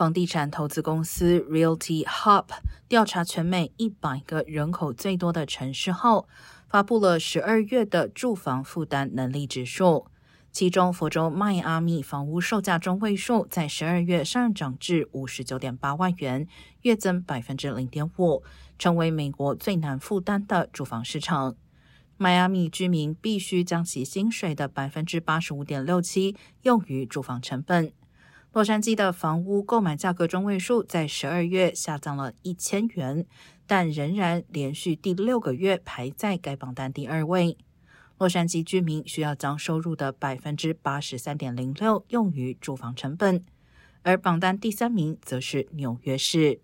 房地产投资公司 Realty Hub 调查全美一百个人口最多的城市后，发布了十二月的住房负担能力指数。其中，佛州迈阿密房屋售价中位数在十二月上涨至五十九点八万元，月增百分之零点五，成为美国最难负担的住房市场。迈阿密居民必须将其薪水的百分之八十五点六七用于住房成本。洛杉矶的房屋购买价格中位数在十二月下降了一千元，但仍然连续第六个月排在该榜单第二位。洛杉矶居民需要将收入的百分之八十三点零六用于住房成本，而榜单第三名则是纽约市。